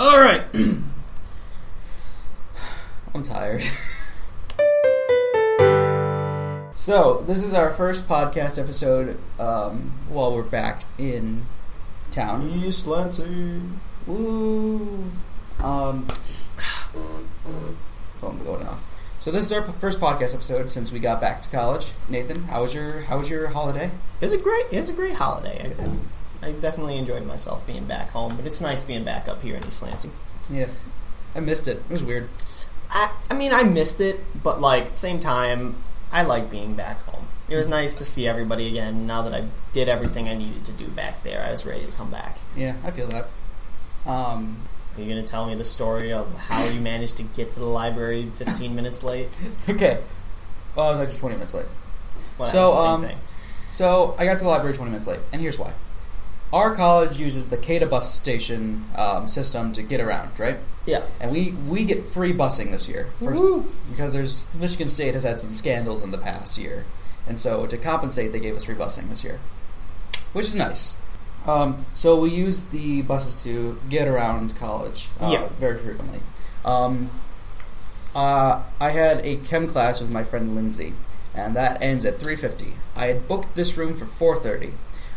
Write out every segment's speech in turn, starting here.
All right. I'm tired. so this is our first podcast episode um, while we're back in town. East Lansing. Woo! Um, phone going off. So this is our p- first podcast episode since we got back to college. Nathan, how was your how was your holiday? It's a great. It's a great holiday. I, definitely enjoyed myself being back home, but it's nice being back up here in East Lansing. Yeah, I missed it. It was weird. I, I mean, I missed it, but like same time, I like being back home. It was nice to see everybody again. Now that I did everything I needed to do back there, I was ready to come back. Yeah, I feel that. Um, Are you gonna tell me the story of how you managed to get to the library 15 minutes late? okay. Well, I was actually 20 minutes late. Whatever, So, same um, thing. So I got to the library 20 minutes late, and here's why. Our college uses the CATA bus station um, system to get around, right? Yeah. And we, we get free busing this year for, Woo! because there's Michigan State has had some scandals in the past year, and so to compensate, they gave us free busing this year, which is nice. Um, so we use the buses to get around college uh, Yeah. very frequently. Um, uh, I had a chem class with my friend Lindsay, and that ends at 3:50. I had booked this room for 4:30.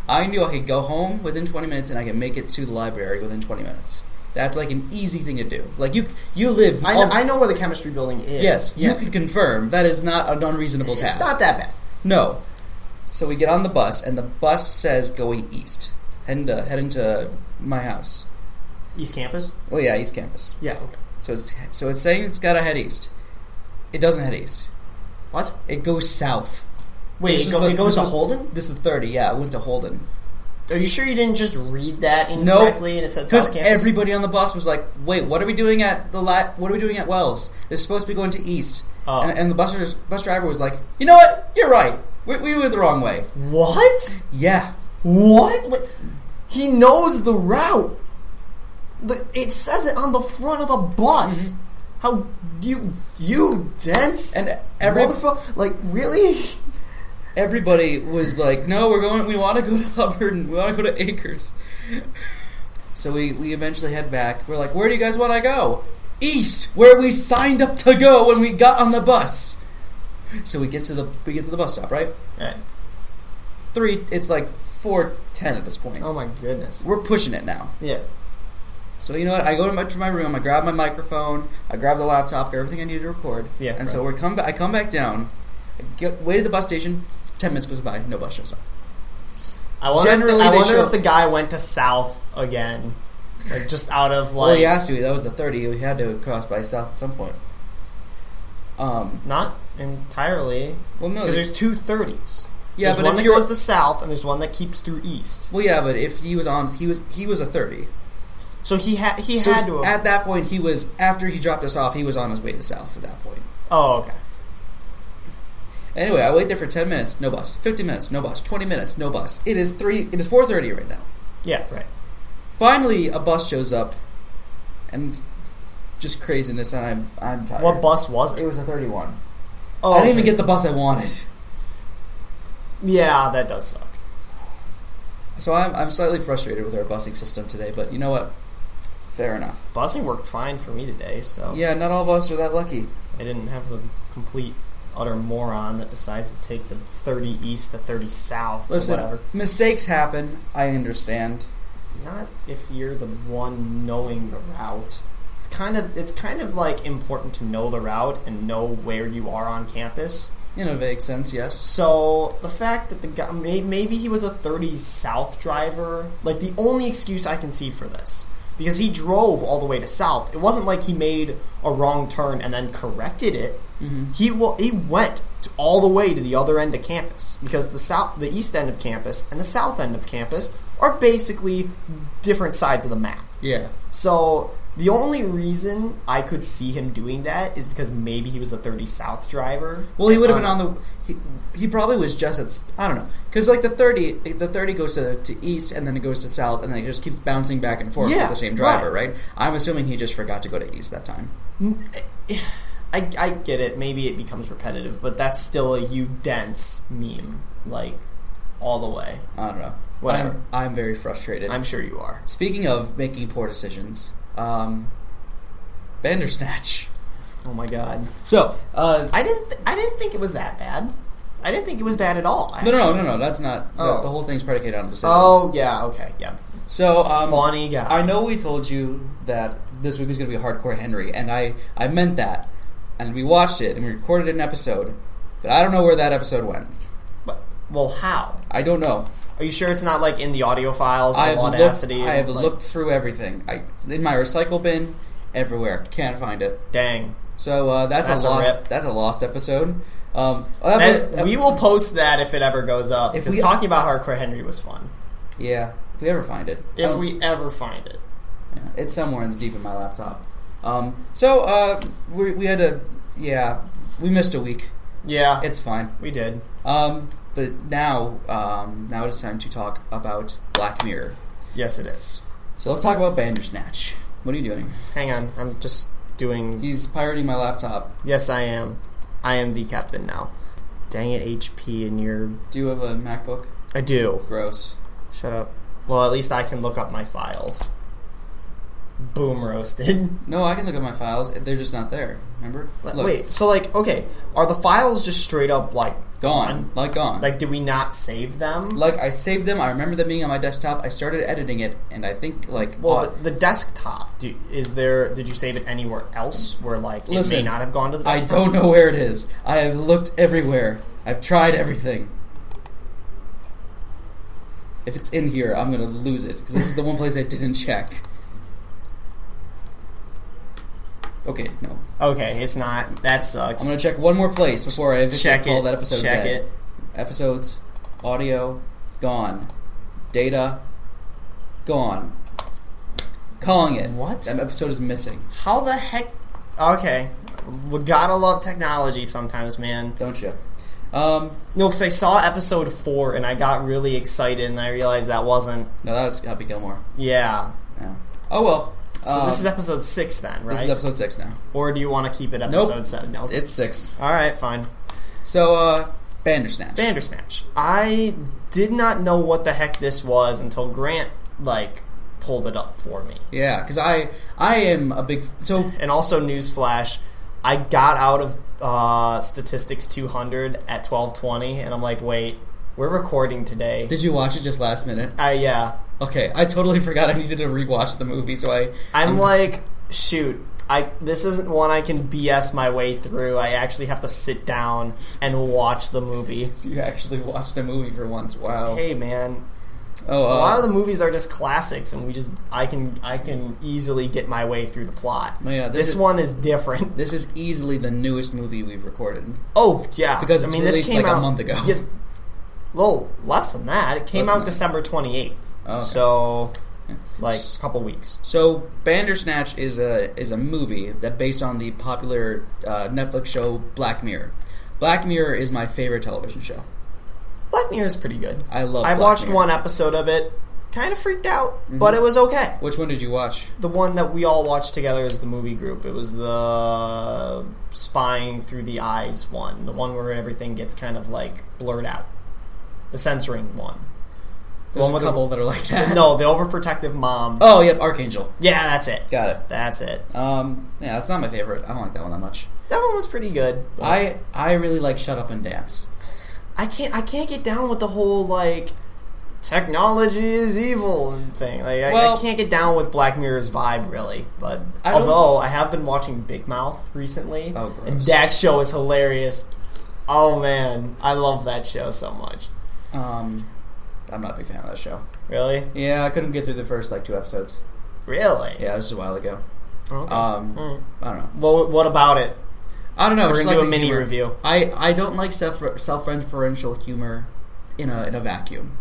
I knew I could go home within 20 minutes, and I could make it to the library within 20 minutes. That's like an easy thing to do. Like you, you live. I know, I know where the chemistry building is. Yes, yeah. you can confirm that is not an unreasonable task. It's not that bad. No. So we get on the bus, and the bus says going east, heading to heading to my house. East Campus. Oh yeah, East Campus. Yeah. Okay. So it's so it's saying it's got to head east. It doesn't head east. What? It goes south. Wait, This go, the- it goes to was- Holden? This is thirty. Yeah, I went to Holden Are you sure you didn't just read that incorrectly and it said because everybody on the bus was like, "Wait, what are we doing at the la- What are we doing at Wells? This is supposed to be going to east." Oh. And, and the bus bus driver was like, "You know what? You're right. We, we went the wrong way." what? Yeah. What? Wait, he knows the route. The, it says it on the front of the bus. How you you dense Mm-hmm. And every motherfucker? Like really? Everybody was like, "No, we're going. We want to go to Hubbard. and We want to go to Akers." So we we eventually head back. We're like, "Where do you guys want to go?" East, where we signed up to go when we got on the bus. So we get to the we get to the bus stop, right? Right. Three. It's like four ten at this point. Oh my goodness. We're pushing it now. Yeah. So you know what? I go to my, to my room. I grab my microphone. I grab the laptop. Everything I need to record. Yeah, And so we come. Ba- I come back down. I get, wait at the bus station. Ten minutes goes by. No bus shows up. I wonder, if the, I wonder if the guy went to South again, like just out of like well, he has to. That was the thirty. He had to cross by south at some point. Um. not entirely Well, no. because there's two thirties. yeah, there's but one if that goes to South and there's one that keeps through East. well, yeah, but if he was on, he was he was a thirty. So he had he So had to. Have, at that point, he was after he dropped us off. He was on his way to south at that point. oh, okay. Anyway, I wait there for ten minutes. No bus. Fifteen minutes. No bus. Twenty minutes. No bus. It is three. It is four thirty right now. Yeah, right. Finally, a bus shows up, and just craziness, and I'm I'm tired. What bus was It it? was a thirty-one. Oh, I didn't even get the bus I wanted, Yeah, that does suck. so I'm I'm slightly frustrated with our busing system today. But you know what? Fair enough. Busing worked fine for me today, so Yeah, not all of us are that lucky. I didn't have a complete utter moron that decides to take the 30 east to 30 south Listen, or whatever. mistakes happen. I understand. Not if you're the one knowing the route. It's kind of it's kind of like important to know the route and know where you are on campus. In a vague sense, yes. So the fact that the guy maybe he was a 30 south driver, like the only excuse I can see for this because he drove all the way to south. It wasn't like he made a wrong turn and then corrected it. Mhm. He wa he went all the way to the other end of campus because the south, the east end of campus and the south end of campus are basically different sides of the map. Yeah. So the only reason I could see him doing that is because maybe he was a 30 South driver. Well, he would have been Um, on the. He, he probably was just at. I don't know, because like the thirty, the thirty goes to to east and then it goes to south and then it just keeps bouncing back and forth Yeah, with the same driver, right. I'm assuming he just forgot to go to east that time. I, I get it. Maybe it becomes repetitive, but that's still a you dense meme, like all the way. I don't know. Whatever. I'm, I'm very frustrated. I'm sure you are. Speaking of making poor decisions, Um, Bandersnatch. Oh my god. So, uh, I didn't. Th- I didn't think it was that bad. I didn't think it was bad at all. no, no, no, no, no. That's not. The, Oh. the whole thing's predicated on decisions. Oh yeah. Okay. Yeah. so um, Funny guy. I know we told you that this week was going to be hardcore Henry, and I I meant that, and we watched it and we recorded an episode, but I don't know where that episode went. But well, how? I don't know. Are you sure it's not like in the audio files I've Audacity? looked. I have Like, looked through everything. I in my recycle bin, everywhere. Can't find it. Dang. So uh, that's, That's a lost. that's a lost episode. Um, that That- was- we will post that if it ever goes up. If Because we- talking about Hardcore Henry was fun. yeah, if we ever find it. If Um, we ever find it. Yeah, it's somewhere in the deep of my laptop. Um, so uh, we, we had a yeah, we missed a week. Yeah, It's fine. we did. Um, but now um, now it's time to talk about Black Mirror. Yes, it is. So let's talk about Bandersnatch. What are you doing? Hang on, I'm just doing. He's pirating my laptop. Yes, I am. I am the captain now. Dang it, HP, and you're. Do you have a MacBook? I do. Gross. Shut up. Well, at least I can look up my files. Boom roasted. No, I can look at my files. They're just not there. Remember? Look, Wait, so like, okay, are the files just straight up like gone. Like gone. Like, did we not save them? like I saved them. I remember them being on my desktop. I started editing it, and I think like well, the, the desktop. Do, is there? Did you save it anywhere else where like it may not have gone to the I don't know where it is. I have looked everywhere. I've tried everything. If it's in here, I'm gonna lose it because this is the one place I didn't check. Okay, no. Okay, it's not. That sucks. I'm gonna check one more place before I officially check call it. that episode check dead. it. Episodes, audio, gone. Data, gone. Calling it. What? That episode is missing. How the heck? Okay, we gotta love technology sometimes, man. Don't you? Um, No, because I saw episode four and I got really excited and I realized that wasn't. no, that's Happy Gilmore. Yeah. Yeah. Oh well. So Um, this is episode six then, right? This is episode six now. or do you want to keep it Nope. episode seven? No. It's six. All right, fine. So, uh, Bandersnatch. Bandersnatch. I did not know what the heck this was until Grant like pulled it up for me. yeah, because I I am a big so And also, newsflash, I got out of uh, Statistics 200 at 12:20, and I'm like, wait, we're recording today. did you watch it just last minute? I yeah, Okay, I totally forgot I needed to rewatch the movie, so I I'm like, shoot. I this isn't one I can BS my way through. I actually have to sit down and watch the movie. you actually watched a movie for once. Wow. Hey man, oh, uh, a lot of the movies are just classics, and we just I can I can easily get my way through the plot. Oh, yeah, this This is- one is different. This is easily the newest movie we've recorded. Oh yeah, Because I it's mean this came like, a month ago. Yeah, well, less than that. It came Less out. December twenty eighth. Oh, okay. So Yeah. like a couple weeks. So, Bandersnatch is a is a movie that based on the popular uh, Netflix show Black Mirror. Black Mirror is my favorite television show. Black Mirror is pretty good. I love. I Black watched Mirror. one episode of it. Kind of freaked out, Mm-hmm. but it was okay. Which one did you watch? The one that we all watched together as the movie group. It was the spying through the eyes one, the one where everything gets kind of like blurred out, the censoring one. The There's one a the- couple that are like that. No, the overprotective mom. Oh, yep, Arkangel. Yeah, that's it. Got it. That's it. Um, yeah, that's not my favorite. I don't like that one that much. That one was pretty good. I I really like Shut Up and Dance. I can't I can't get down with the whole like technology is evil thing. Like I, Well- I can't get down with Black Mirror's vibe really. But I although I have been watching Big Mouth recently, Oh, and that show is hilarious. Oh man, I love that show so much. Um, I'm not a big fan of that show. Really, Yeah, I couldn't get through the first like two episodes. really. Yeah, this was a while ago. Okay. Um. I don't know. Well, what about it? I don't know. We're gonna like do a mini humor. review. I, I don't like self self referential humor in a in a vacuum.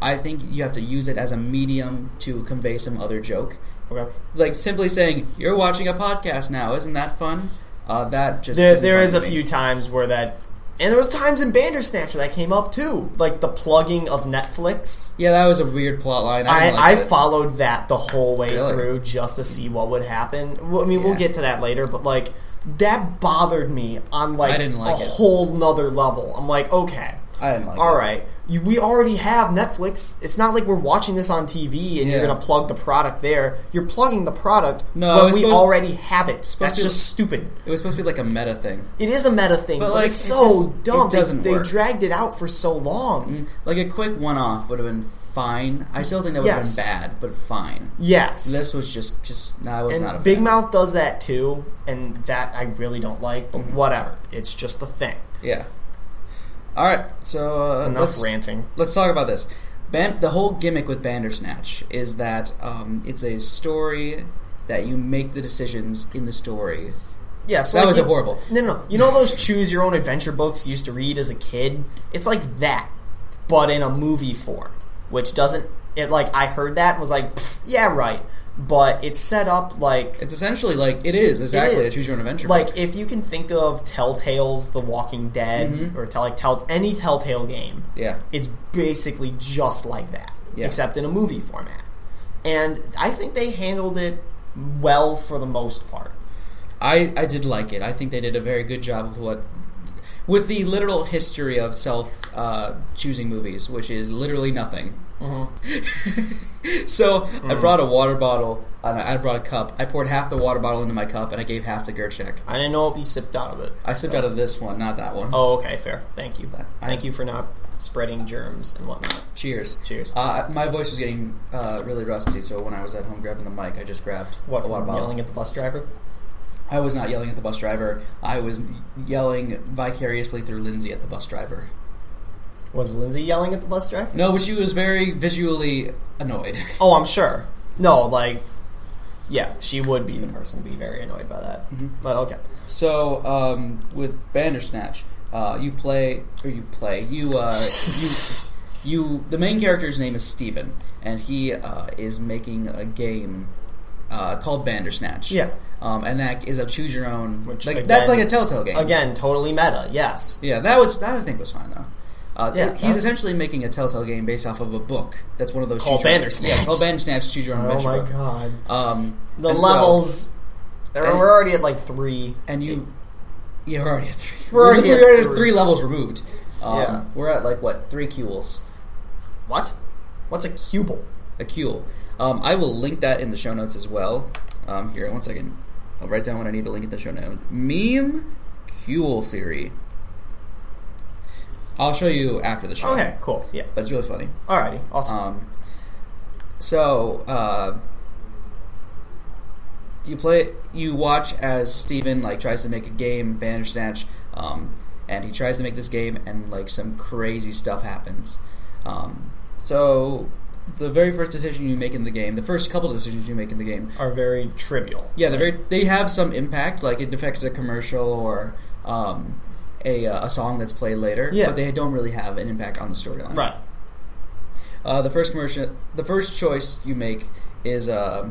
I think you have to use it as a medium to convey some other joke. Okay. Like simply saying you're watching a podcast now, isn't that fun? Uh, that just There, there is a me. few times where that, and there was times in Bandersnatch that came up too, like the plugging of Netflix. Yeah, that was a weird plot line. I, I, like I followed that the whole way Really? through just to see what would happen. I mean, we'll get to that later, but like that bothered me on like I didn't like a it. whole nother level. I'm like, okay, I didn't like all it. right, you, we already have Netflix. It's not like we're watching this on TV and you're gonna plug the product there. You're plugging the product No, when we already have it. That's to- just stupid. It was supposed to be like a meta thing. It is a meta thing, But, but, like, it's it so just- it dumb. They- doesn't they, work. dragged it out for so long. Like a quick one-off would have been fine. I still think that would Yes. have been bad, but fine. Yes, This was just, just. No, I was and not a Big fan. Mouth does that too, and that I really don't like. But Mm-hmm. whatever, it's just the thing. Yeah. All right, so uh, Enough let's, ranting. Let's talk about this. Ban- the whole gimmick with Bandersnatch is that um, it's a story that you make the decisions in the story. Yeah, so That like was you- horrible. No, no. You know those choose your own adventure books you used to read as a kid? It's like that, but in a movie form, which doesn't. It like I heard that and was like, yeah, right. But it's set up like It's essentially like it is exactly is. a choose your own adventure. like book. if you can think of Telltale's The Walking Dead Mhm. or tell like tell any Telltale game, yeah, it's basically just like that, Yeah. except in a movie format. And I think they handled it well for the most part. I I did like it. I think they did a very good job of what. With the literal history of self uh, choosing movies, which is literally nothing. so I brought a water bottle. and I brought a cup. I poured half the water bottle into my cup, and I gave half to Gerchek. I didn't know if you sipped out of it. I sipped out of this one, not that one. Oh, okay, fair. Thank you. I- Thank you for not spreading germs and whatnot. Cheers. Cheers. Uh, my voice was getting uh, really rusty, so when I was at home grabbing the mic, I just grabbed What? a water bottle. Yelling at the bus driver? I was not yelling at the bus driver. I was yelling vicariously through Lindsay at the bus driver. Was Lindsay yelling at the bus driver? No, but she was very visually annoyed. Oh, I'm sure. No, like, yeah, she would be the person to be very annoyed by that. Mm-hmm. But okay. So um, with Bandersnatch, uh, you play or you play you uh, you you the main character's name is Steven, and he uh, is making a game uh, called Bandersnatch. Yeah. Um, and that is a choose your own. Which, like, again- that's like a Telltale game. Again, totally meta. Yes. Yeah, that was that I think was fine though. Uh, Yeah, he's essentially making a Telltale game based off of a book. That's one of those Called choose your own- Bandersnatch. Yeah, called Bandersnatch. Choose your own Oh my book. god. Um, The and so- levels. we're and- we're already at like three. and you, yeah, we're already at three. We're already we're at already at three. three levels removed. Um, Yeah. we're at like what three cules? What? What's a cubal? A cule. Um, I will link that in the show notes as well. Um, here, one second. I'll write down what I need to link in the show note. Meme cule theory. I'll show you after the show. Okay, cool. Yeah. but it's really funny. Alrighty. Awesome. Um, so uh, you play, you watch as Steven like tries to make a game, Bandersnatch, um, and he tries to make this game, and like some crazy stuff happens. Um, so the very first decision you make in the game, the first couple of decisions you make in the game, Are very trivial. yeah, they're very, they have some impact, like it affects a commercial or um, a uh, a song that's played later, Yeah. but they don't really have an impact on the storyline. Right. Uh, the first commercial, the first choice you make is, uh,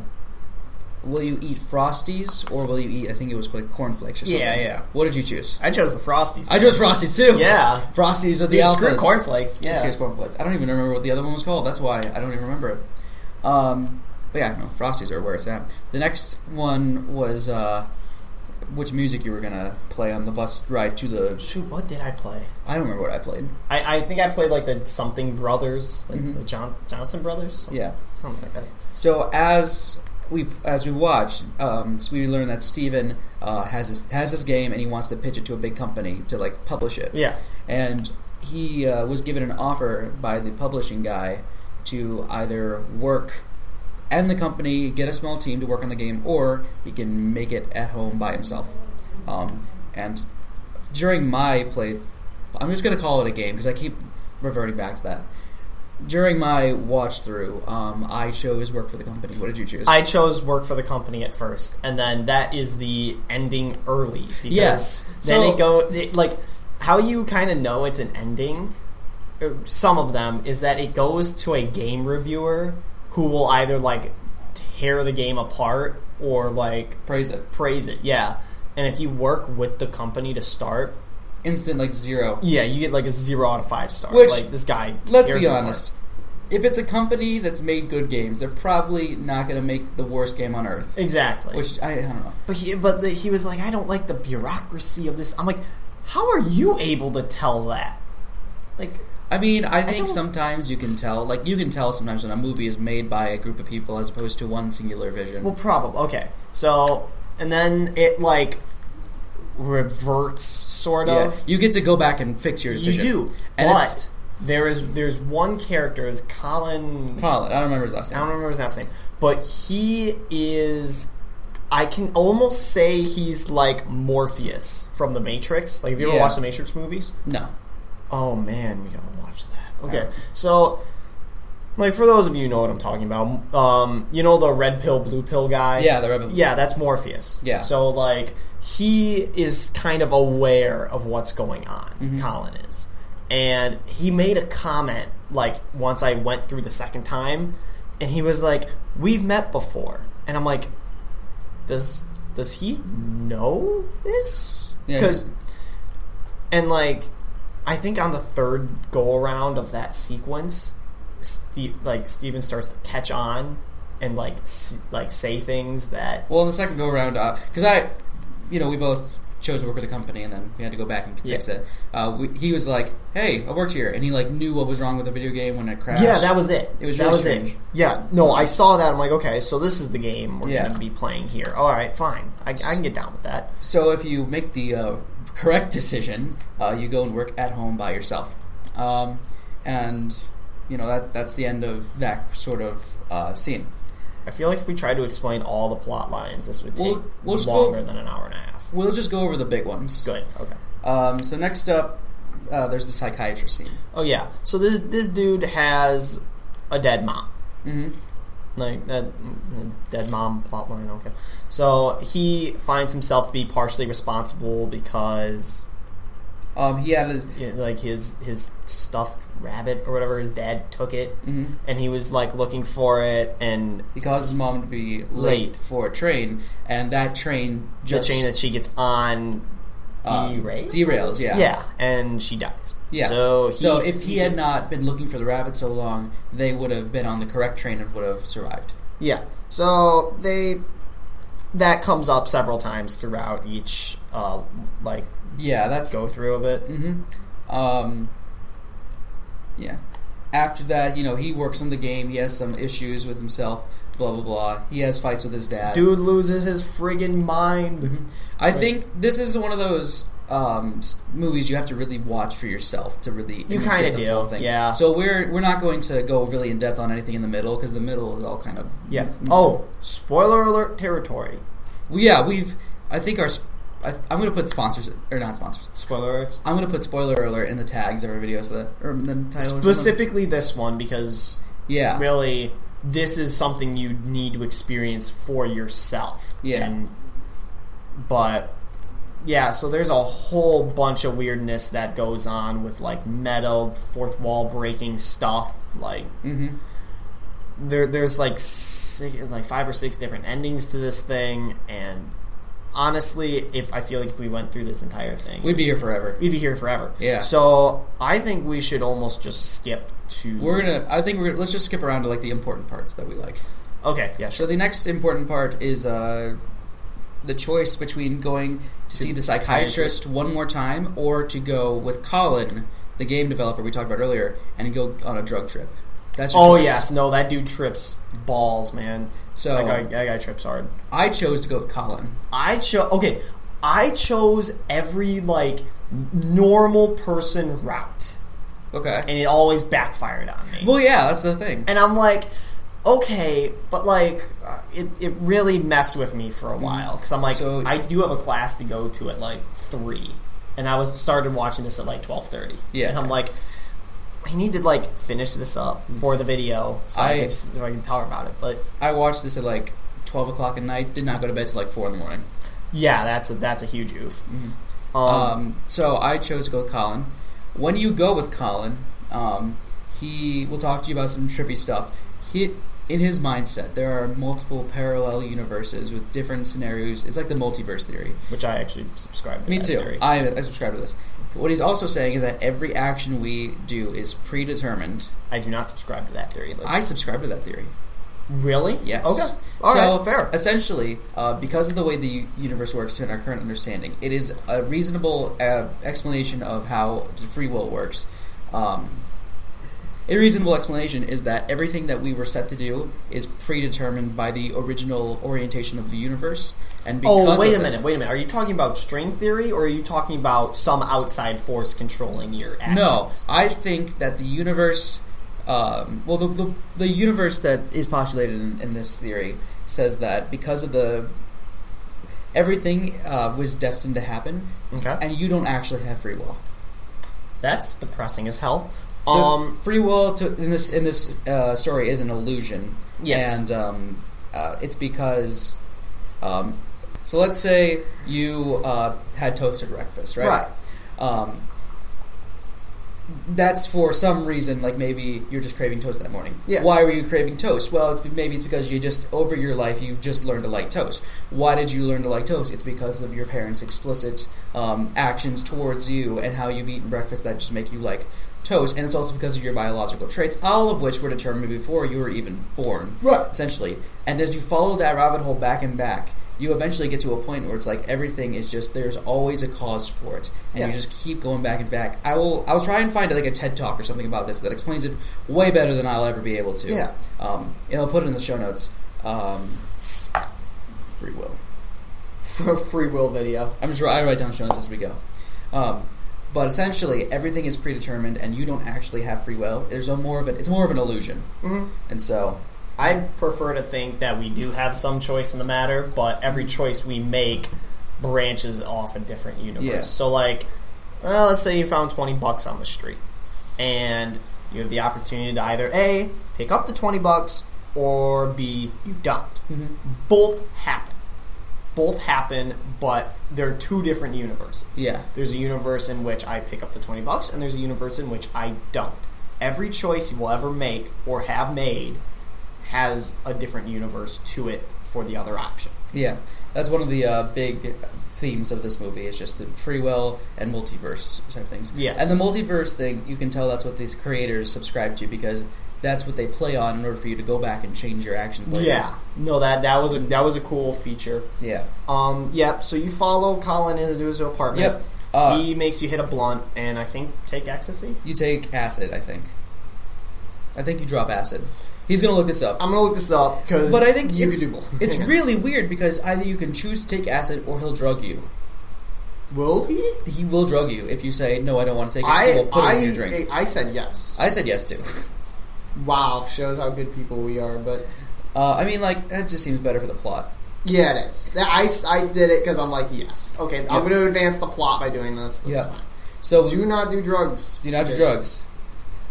will you eat Frosties or will you eat? I think it was like cornflakes or something. Yeah, yeah. What did you choose? I chose the Frosties. I chose Frosties too. Yeah. Frosties with the alphas. screw cornflakes. Yeah. Here's cornflakes. I don't even remember what the other one was called. That's why I don't even remember it. Um, but yeah, no, Frosties are where it's at. The next one was uh, which music you were gonna play on the bus ride to the. Shoot, what did I play? I don't remember what I played. I, I think I played like the something brothers, like Mhm. the John Johnson brothers. Something, Yeah. something like that. So as we as we watched, um, we learned that Steven uh, has his, has this game and he wants to pitch it to a big company to like publish it. Yeah. And he uh, was given an offer by the publishing guy to either work and the company get a small team to work on the game, or he can make it at home by himself. Um, and during my play, I'm just gonna call it a game because I keep reverting back to that. During my watch through, um, I chose work for the company. What did you choose? I chose work for the company at first, and then that is the ending early because Yes. then So- it go it, like how you kind of know it's an ending. uh, Some of them is that it goes to a game reviewer who will either like tear the game apart or like Praise it. praise it. Yeah, and if you work with the company to start, Instant like zero. yeah, you get like a zero out of five star. Which- like this guy. Let's be honest. If it's a company that's made good games, they're probably not going to make the worst game on earth. Exactly. Which I, I don't know. But he, but the, he was like, I don't like the bureaucracy of this. I'm like, how are you able to tell that? Like, I mean, I think don't- sometimes you can tell. Like you can tell sometimes when a movie is made by a group of people as opposed to one singular vision. Well, probably. Okay. So, and then it like reverts, sort Yeah. of. you get to go back and fix your decision. You do, And but there is there's one character is Colin. Colin, I don't remember his last name. I don't remember his last name, but he is. I can almost say he's like Morpheus from the Matrix. Like, have you ever watched the Matrix movies? No. Oh man, we gotta watch that. Okay, Yeah. so like for those of you who know what I'm talking about, um, you know the red pill, blue pill guy. Yeah, the rebel. Yeah, that's Morpheus. Yeah. So like he is kind of aware of what's going on. Mm-hmm. Colin is, and he made a comment like once I went through the second time, and he was like, "We've met before," and I'm like, "Does does he know this?" Yeah, Because and like I think on the third go around of that sequence, Steve, like Steven starts to catch on and like s- like say things that Well, in the second go around, because I, you know, we both chose to work with a company, and then we had to go back and fix Yeah. it. Uh, we, he was like, "Hey, I worked here," and he like knew what was wrong with the video game when it crashed. Yeah, that was it. It was that really was strange. it. Yeah, no, I saw that. I'm like, okay, so this is the game we're Yeah. going to be playing here. All right, fine. I, I can get down with that. So if you make the uh, correct decision, uh, you go and work at home by yourself, um, and you know that that's the end of that sort of uh, scene. I feel like if we tried to explain all the plot lines, this would take We'll- we'll longer than an hour and a half. We'll just go over the big ones. Good. Okay. Um, so next up, uh, there's the psychiatrist scene. Oh yeah. So this this dude has a dead mom. Mm-hmm. like that dead mom plotline. Okay, so he finds himself to be partially responsible because Um, he had his. yeah, like his his stuffed rabbit or whatever his dad took it, mhm. and he was like looking for it, and He caused his mom to be late, Late. for a train, and that train just the chain that she gets on uh, derails. derails. Yeah, yeah, and she dies. Yeah. So he, So if he had not been looking for the rabbit so long, they would have been on the correct train and would have survived. Yeah. So they that comes up several times throughout each uh, like Yeah, that's go through of it. hmm Um, yeah. After that, you know, he works on the game. He has some issues with himself. Blah blah blah. He has fights with his dad. Dude loses his friggin' mind. Mhm. I think this is one of those um, movies you have to really watch for yourself to really You kinda the do, thing. yeah. So we're we're not going to go really in depth on anything in the middle because the middle is all kind of Yeah. Oh, spoiler alert territory. well, yeah. We've I think our I, I'm going to put sponsors or not sponsors. Spoiler alerts. I'm going to put spoiler alert in the tags of our video so that or the title. Specifically this one because Yeah. really this is something you need to experience for yourself. Yeah. And, but yeah, so there's a whole bunch of weirdness that goes on with like meta fourth wall breaking stuff like Mm-hmm. there there's like six, like five or six different endings to this thing and honestly if I feel like if we went through this entire thing We'd be here forever. we'd be here forever. Yeah. So I think we should almost just skip to We're gonna. I think we're. Gonna, let's just skip around to like the important parts that we like. Okay, yeah, So the next important part is uh, the choice between going to see the psychiatrist one more time or to go with Colin, the game developer we talked about earlier, and go on a drug trip. That's Oh choice. yes, no, that dude trips balls, man. So That guy, that guy trips hard. I chose to go with Colin. I chose. Okay, I chose every like normal person route, Okay. and it always backfired on me. Well, yeah, that's the thing. and I'm like, okay, but like, uh, it it really messed with me for a while because I'm like, Mm-hmm. So- I do have a class to go to at like three, and I was started watching this at like twelve thirty. Yeah. and I'm like. I need to like finish this up for the video so I, I- can, so I can talk about it. But I watched this at like twelve o'clock at night. Did not go to bed till like four in the morning. yeah, that's a that's a huge oof. Mm-hmm. Um, Um, so I chose to go with Colin. When you go with Colin, um, he will talk to you about some trippy stuff. He, in his mindset, there are multiple parallel universes with different scenarios. It's like the multiverse theory. which I actually subscribe to. Me too. theory. I, I subscribe to this. What he's also saying is that every action we do is predetermined. I do not subscribe to that theory. I subscribe to that theory. really? Yes. Okay. All so right, fair. essentially, uh, because of the way the universe works in our current understanding, it is a reasonable uh, explanation of how free will works. Um, a reasonable explanation is that everything that we were set to do is predetermined by the original orientation of the universe, and because Oh, wait a it- minute, wait a minute. Are you talking about string theory, or are you talking about some outside force controlling your actions? No, I think that the universe, um, well, the, the the universe that is postulated in, in this theory says that because of the everything uh, was destined to happen, Okay. and you don't actually have free will. That's depressing as hell. Um, free will to, in this in this uh, story is an illusion. Yes. and um, uh, it's because. Um, so let's say you uh, had toasted breakfast, right? Right. Um, that's for some reason, like maybe you're just craving toast that morning. Yeah. Why were you craving toast? Well, it's maybe it's because you just over your life you've just learned to like toast. Why did you learn to like toast? It's because of your parents' explicit um, actions towards you and how you've eaten breakfast that just make you like And it's also because of your biological traits, all of which were determined before you were even born right. essentially. And as you follow that rabbit hole back and back, you eventually get to a point where it's like everything is just there's always a cause for it, and Yeah. you just keep going back and back. I will I will try and find like a TED talk or something about this that explains it way better than I'll ever be able to. Yeah. Um, and I'll put it in the show notes. Um, free will. For a free will video. I'm just I write down show notes as we go. Um, but essentially, everything is predetermined, and you don't actually have free will. There's a more of it. It's more of an illusion, hmm and so I prefer to think that we do have some choice in the matter, but every choice we make branches off a different universe. Yeah. So, like, well, let's say you found 20 bucks on the street, and you have the opportunity to either A, pick up the 20 bucks, or B, you don't. Both happen. Both happen, but they're two different universes. Yeah. There's a universe in which I pick up the 20 bucks, and there's a universe in which I don't. Every choice you will ever make or have made has a different universe to it for the other option. Yeah, that's one of the uh, big themes of this movie. Is just the free will and multiverse type things. Yes. and the multiverse thing, you can tell that's what these creators subscribe to because that's what they play on in order for you to go back and change your actions later. Yeah. No, that that was a that was a cool feature. yeah, Um, yep. So you follow Colin into his apartment. Yep. Uh, he makes you hit a blunt, and I think take ecstasy. you take acid. I think. I think you drop acid. He's gonna look this up. I'm gonna look this up because But I think you it's, can do both. it's really weird because either you can choose to take acid or he'll drug you. Will he? He will drug you if you say no. I don't want to take it. I will put it in your drink. I said yes. I said yes to. Wow, shows how good people we are. But Uh, I mean, like that just seems better for the plot. yeah, it is. I, I did it because I'm like yes. Okay, I'm going to advance the plot by doing this. Is fine. So Do not do drugs. Do not do bitch. drugs.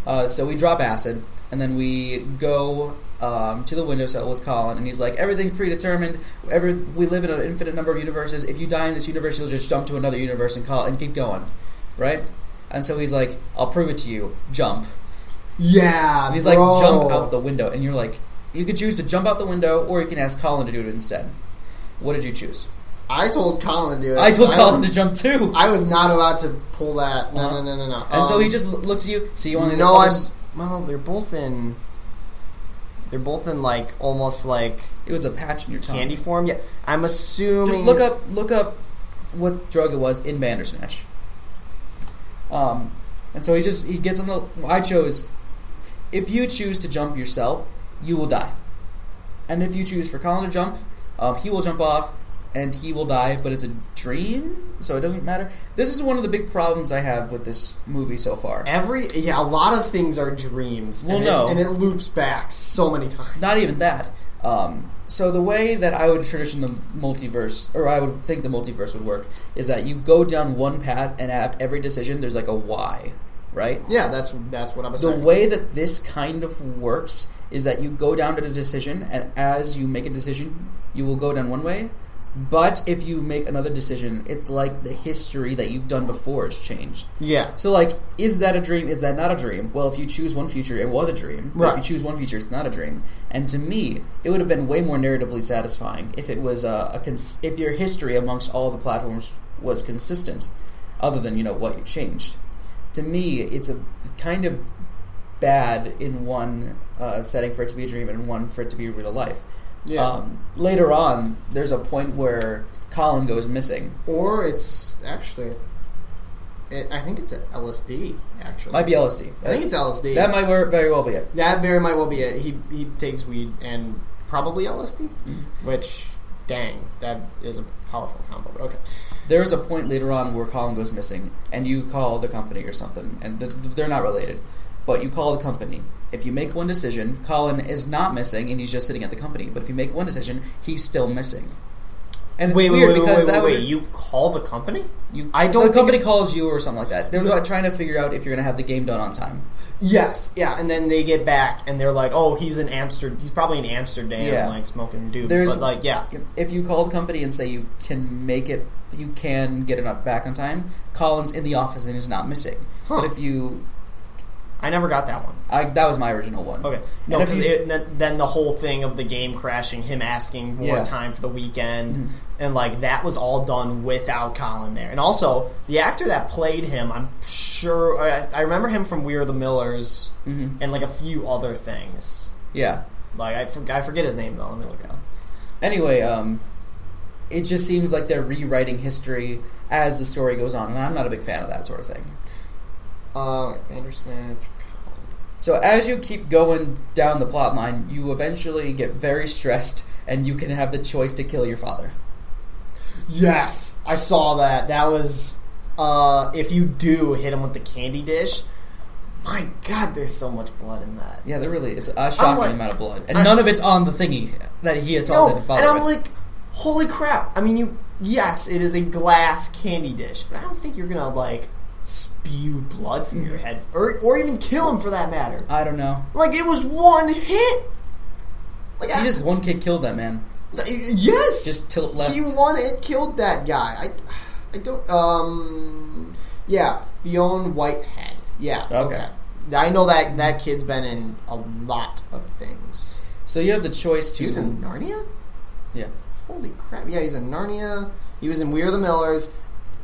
Uh, so we drop acid, and then we go um, to the window windowsill with Colin, and he's like, "Everything's predetermined. Every we live in an infinite number of universes. If you die in this universe, you'll just jump to another universe and call and keep going, right?" And so he's like, "I'll prove it to you. Jump." Yeah, And he's bro. like, "Jump out the window," and you're like, "You could choose to jump out the window, or you can ask Colin to do it instead." What did you choose? I told Colin to do it. I told Colin was- to jump too. I was not allowed to pull that. No, Uh-huh. no, no, no, no. and so Um, he just looks at you. See you on the No, other I. s- Well, they're both in. They're both in like almost like It was a patch in your tongue. candy form. Yeah, I'm assuming. Just look up look up what drug it was in Bandersnatch. Um, and so he just he gets on the. I chose. If you choose to jump yourself, you will die. And if you choose for Colin to jump, um, he will jump off, and he will die. But it's a dream, so it doesn't matter. This is one of the big problems I have with this movie so far. Every yeah, a lot of things are dreams. Well, and no. it, and it loops back so many times. Not even that. Um, so the way that I would tradition the multiverse, or I would think the multiverse would work, is that you go down one path, and at every decision, there's like a Y, right? Yeah, that's that's what I'm saying. The way that this kind of works is that you go down to the decision, and as you make a decision, you will go down one way. But if you make another decision, it's like the history that you've done before has changed. yeah, So, like, is that a dream? Is that not a dream? Well, if you choose one future, it was a dream. But Right. if you choose one future, it's not a dream. And to me, it would have been way more narratively satisfying if it was a, a cons- if your history amongst all the platforms was consistent, other than you know what you changed. To me, it's a kind of bad in one uh, setting for it to be a dream and one for it to be real life. yeah. Um, later on, there's a point where Colin goes missing. or it's actually It, I think it's LSD. Actually, Might be LSD. I think it's LSD. that might ver- very well be it. That very might well be it. He he takes weed and probably LSD, Mm-hmm. which dang, that is a powerful combo. But okay, There is a point later on where Colin goes missing, and you call the company or something, and th- they're not related. But you call the company. If you make one decision, Colin is not missing, and he's just sitting at the company. But if you make one decision, he's still missing. And it's wait, weird wait, wait, because wait, that wait, would wait. You call the company? you, I don't the company it- calls you or something like that. They're trying to figure out if you're going to have the game done on time. Yes, yeah, and then they get back and they're like, "Oh, he's in Amsterdam. He's probably in Amsterdam, Yeah. like smoking dope." There's- but like, yeah, If you call the company and say you can make it, you can get it up back on time. Colin's in the office and is not missing. Huh. But if you, I never got that one. I, that was my original one. Okay, no, because then, then the whole thing of the game crashing, him asking more Yeah. time for the weekend, Mhm. And like that was all done without Colin there. And also, the actor that played him, I'm sure I, I remember him from We Are the Millers hmm and like a few other things. Yeah. Like I, for, I forget his name though. Let me look it up. Anyway, um, it just seems like they're rewriting history as the story goes on, and I'm not a big fan of that sort of thing. Uh, Bandersnatch. Colin. So as you keep going down the plot line, you eventually get very stressed, and you can have the choice to kill your father. Yes, I saw that. That was uh, if you do hit him with the candy dish. My God, there's so much blood in that. Yeah, there really it's a shocking like- amount of blood, and I- none of it's on the thingy that he No, assaulted his and I'm with. like, holy crap! I mean, you yes, it is a glass candy dish, but I don't think you're gonna like spew blood from Mm-hmm. your head, or or even kill him for that matter. I don't know. Like it was one hit. Like I, He just one kick killed that man. Yes, just tilt left. He won hit killed that guy. I I don't um yeah Fionn Whitehead. Yeah Okay. okay. I know that that kid's been in a lot of things. So you have the choice to. He was in Narnia. yeah. Holy crap! Yeah, he's in Narnia. He was in We Are the Millers.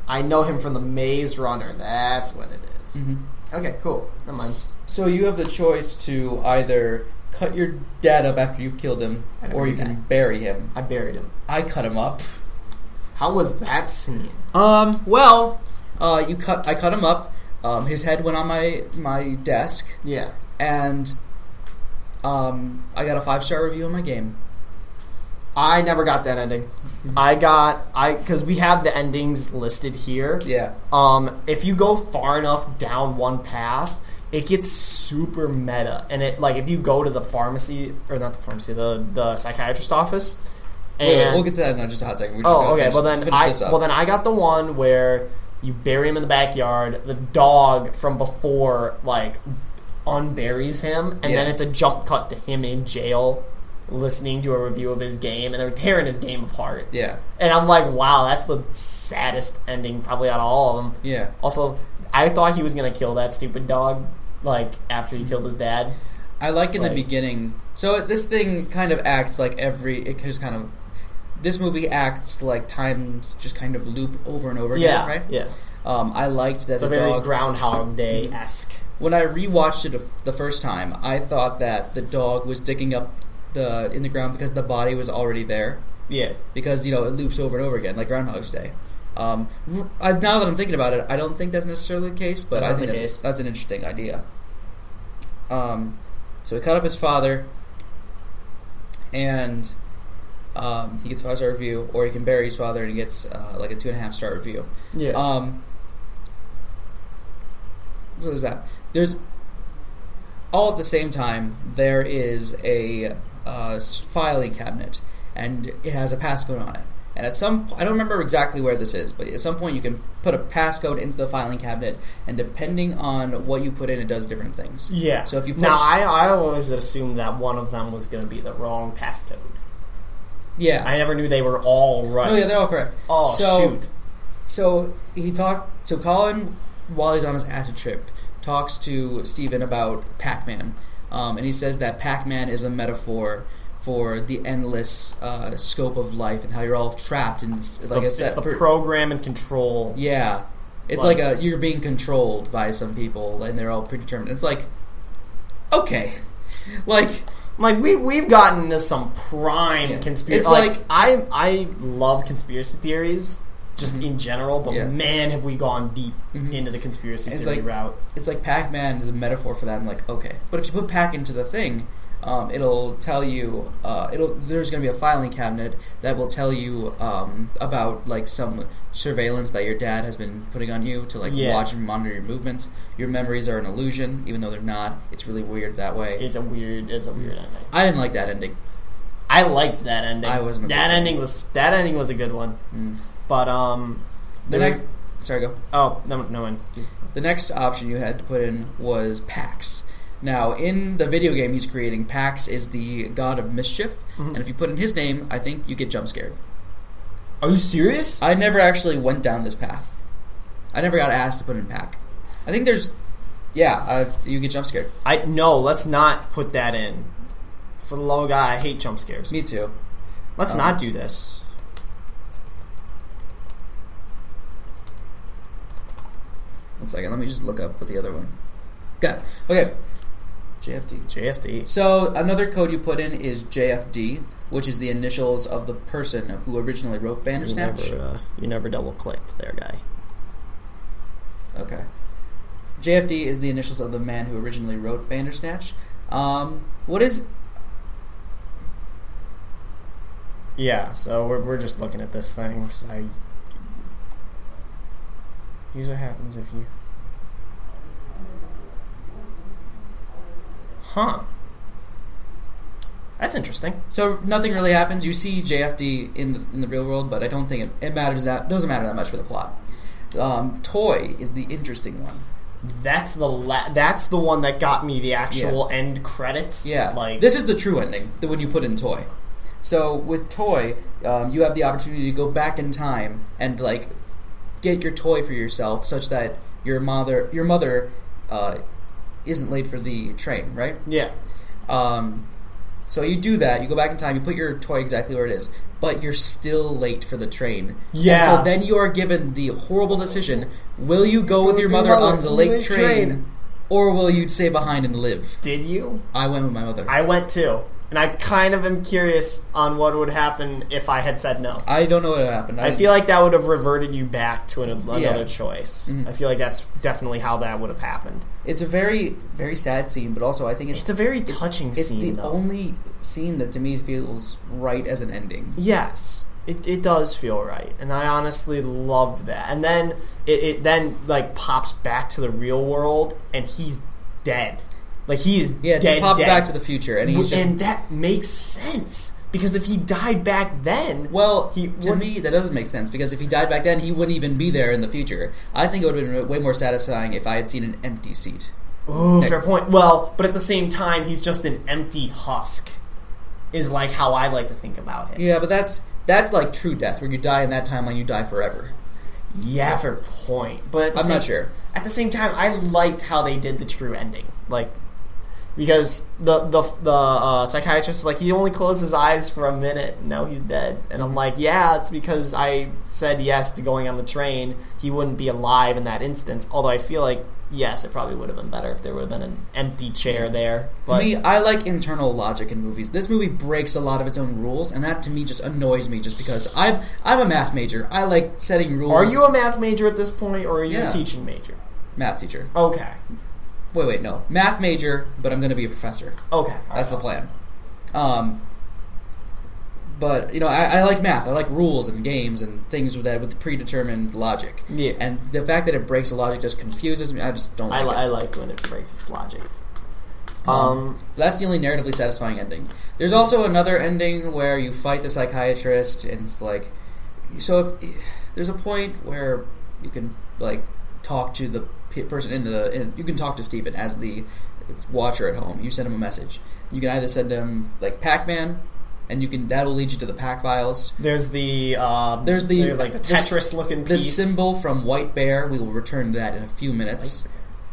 I know him from the Maze Runner. That's what it is. hmm Okay, cool. Never mind. So you have the choice to either cut your dad up after you've killed him, or you can that. bury him. I buried him. I cut him up. How was that scene? Um. Well, uh, you cut. I cut him up. Um, his head went on my my desk, Yeah. and um, I got a five star review on my game. I never got that ending. I got I because we have the endings listed here. Yeah. Um, if you go far enough down one path, it gets super meta, and it like if you go to the pharmacy or not the pharmacy, the the psychiatrist office, and Wait, wait, we'll get to that in just a hot second. Just oh okay, finish- well then I well then I got the one where you bury him in the backyard. The dog from before like unburies him, and Yeah. then it's a jump cut to him in jail. Listening to a review of his game, and they're tearing his game apart. yeah. And I'm like, wow, that's the saddest ending probably out of all of them. Yeah. Also, I thought he was gonna kill that stupid dog, like after he killed his dad. I like in Like- the beginning. So this thing kind of acts like every. It just kind of. This movie acts like times just kind of loop over and over again, Yeah, right? yeah. Um, I liked that It's a very dog. Groundhog Day esque. when I rewatched it the first time, I thought that the dog was digging up the in the ground because the body was already there. Yeah, Because you know it loops over and over again, like Groundhog's Day. Um, I, now that I'm thinking about it, I don't think that's necessarily the case, but That's I think that's, that's an interesting idea. Um, so he cut up his father, and um, he gets a five star review, or he can bury his father and he gets uh, like a two and a half star review. yeah. Um, so there's that there's all at the same time there is a uh, filing cabinet and it has a passcode on it. And at some, I don't remember exactly where this is, but at some point you can put a passcode into the filing cabinet, and depending on what you put in, it does different things. yeah. so if you put- now, I I always assumed that one of them was gonna be the wrong passcode. Yeah. I never knew they were all right. oh yeah, they're all correct. Oh so, shoot! So he talked. So Colin, while he's on his acid trip, talks to Steven about Pac-Man, um, and he says that Pac-Man is a metaphor for the endless uh, scope of life and how you're all trapped in this, like the, I it's the per- program and control. yeah, it's like, a you're being controlled by some people, and they're all predetermined. It's like, okay, like Like we we've gotten into some prime Yeah. conspiracy. It's like, like- I I love conspiracy theories, just in general. But Yeah. man, have we gone deep Mhm. into the conspiracy theory like- route. It's like Pac-Man is a metaphor for that. I'm like, okay, but if you put Pac into the thing, um, it'll tell you. Uh, it'll there's going to be a filing cabinet that will tell you um, about like some surveillance that your dad has been putting on you to like Yeah. watch and monitor your movements. Your memories are an illusion, even though they're not. It's really weird that way. It's a weird. It's a weird ending. I didn't like that ending. I liked that ending. I wasn't That fan. ending was that ending was a good one. Mm. But um, The next, was- sorry, go. oh no no one. The next option you had to put in was Pax. Now, in the video game he's creating, Pax is the god of mischief, Mhm. and if you put in his name, I think you get jump scared. Are you serious? I never actually went down this path. I never got asked to put in Pac. I think there's, yeah, uh, you get jump scared. I no. Let's not put that in. For the low guy, I hate jump scares. Me too. Let's Um, not do this. One second, let me just look up what the other one. Got it. Okay, JFD. JFD. So another code you put in is JFD, which is the initials of the person who originally wrote You Bandersnatch. never, uh, you never double clicked there, guy. Okay. JFD is the initials of the man who originally wrote Bandersnatch. Um, what is Yeah, so we're, we're just looking at this thing because I. Here's what happens if you. Huh. That's interesting. so? Nothing really happens. You see JFD in the in the real world, but I don't think it, it matters that doesn't matter that much for the plot. Um, Toy is the interesting one. That's the la- that's the one that got me the actual end credits. Yeah, like this is the true ending. The one you put in Toy. So with Toy, um, you have the opportunity to go back in time and like get your toy for yourself, such that your mother your mother uh, isn't late for the train, right? yeah. Um, so you do that. You go back in time. You put your toy exactly where it is, but you're still late for the train. And Yeah. so then you are given the horrible decision: Will you go with your mother on the late train, or will you stay behind and live? Did you? I went with my mother. I went too, and I kind of am curious on what would happen if I had said no. I don't know what happened. I feel like that would have reverted you back to an, another Yeah. choice. Mhm. I feel like that's definitely how that would have happened. It's a very, very sad scene, but also I think it's It's a very it's- touching It's scene. It's the though. only scene that to me feels right as an ending. Yes, it, it does feel right, and I honestly loved that. And then it, it then like pops back to the real world, and he's dead. Like he is Yeah, dead. to pop dead. back to the future, and he's just and that makes sense because if he died back then, Well, He to me, that doesn't make sense because if he died back then, he wouldn't even be there in the future. I think it would have been way more satisfying if I had seen an empty seat. oh, fair point. Well, but at the same time, he's just an empty husk. Is like how I like to think about it. Yeah, but that's that's like true death, where you die in that timeline, you die forever. Yeah, fair point. But I'm same, not sure. At the same time, I liked how they did the true ending. Like because the the the uh, psychiatrist is like he only closed his eyes for a minute and now he's dead and i'm like yeah it's because i said yes to going on the train he wouldn't be alive in that instance although i feel like yes it probably would have been better if there would have been an empty chair there but to me, I like internal logic in movies. This movie breaks a lot of its own rules, and that to me just annoys me. Just because I'm I'm a math major, I like setting rules. are you a math major at this point or are you Yeah. a teaching major math teacher? okay Wait, wait, no, math major, but I'm going to be a professor. okay That's the Alright, plan. Um, but you know, I, I like math. I like rules and games and things with that with predetermined logic. Yeah. And the fact that it breaks the logic just confuses me. I just don't I, like li- it. I like when it breaks its logic Um, um That's the only narratively satisfying ending. There's also another ending where you fight the psychiatrist, and it's like, so if there's a point where you can like talk to the person in the, in, you can talk to Steven as the watcher at home. You send him a message. You can either send him like Pac-Man, and you can that'll lead you to the Pac files. There's the um, There's the like the Tetris looking The symbol from White Bear. We will return to that in a few minutes.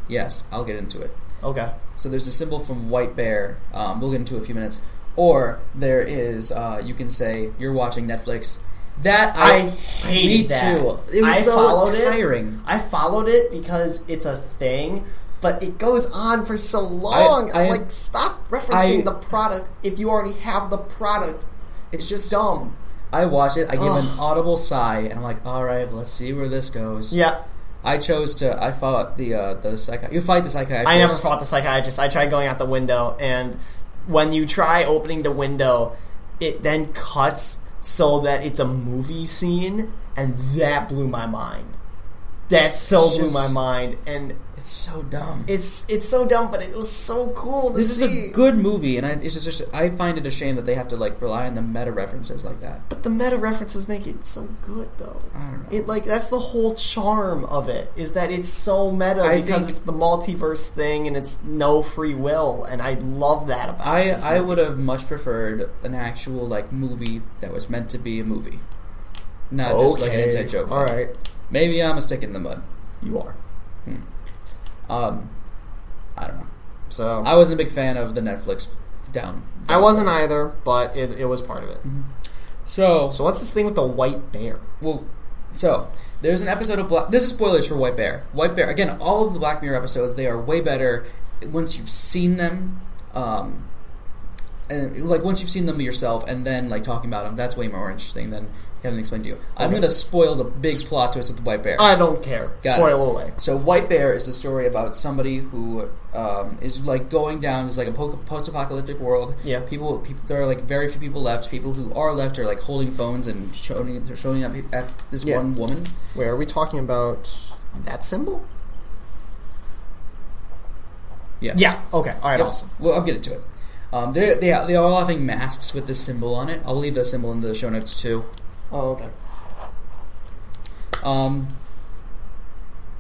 Yes, I'll get into it. Okay. So there's a symbol from White Bear. Um, we'll get into in a few minutes. Or there is, uh, you can say you're watching Netflix. That I I, hated me that. too. It was I so followed it. tiring. I followed it because it's a thing, but it goes on for so long. I- I'm like, stop referencing I- the product if you already have the product. It's just Dumb. I watch it. I give an audible sigh, and I'm like, all right, let's see where this goes. Yeah, I chose to. I fought the uh, the psychi- You fight the psychiatrist. I never fought the psychiatrist. I tried going out the window, and when you try opening the window, it then cuts so that it's a movie scene, and that blew my mind. That so It's blew just- my mind, and It's so dumb. it's it's so dumb, but it was so cool to this see. is a good movie, and I, it's just I find it a shame that they have to like rely on the meta references like that. but the meta references make it so good, though. I don't know. It like that's the whole charm of it is that it's so meta I because it's the multiverse thing and it's no free will, and I love that about I I would have much preferred an actual like movie that was meant to be a movie, not just like an inside joke. All right. right, Maybe I'm a stick in the mud. you are. Um, I don't know. So I wasn't a big fan of the Netflix down. I wasn't either, but it, it was part of it. So So what's this thing with the white bear? Well, so there's an episode of Black. This is spoilers for White Bear. White Bear. Again, all of the Black Mirror episodes they are way better once you've seen them. Um, and like once you've seen them yourself, and then like talking about them, that's way more interesting than having explained to you. I'm Okay. going to spoil the big plot twist with the White Bear. I don't care. Got Spoil away. So White Bear is the story about somebody who um, is like going down. It's like a po- post-apocalyptic world. Yeah. People, people, there are like very few people left. People who are left are like holding phones and showing, they're showing up at this Yeah. one woman. Wait, are we talking about that symbol? Yes. Yeah. Okay. All right. Yep. Awesome. Well, I'll get into it. Um, they they they are all having masks with this symbol on it. I'll leave the symbol in the show notes too. Oh, okay. Um,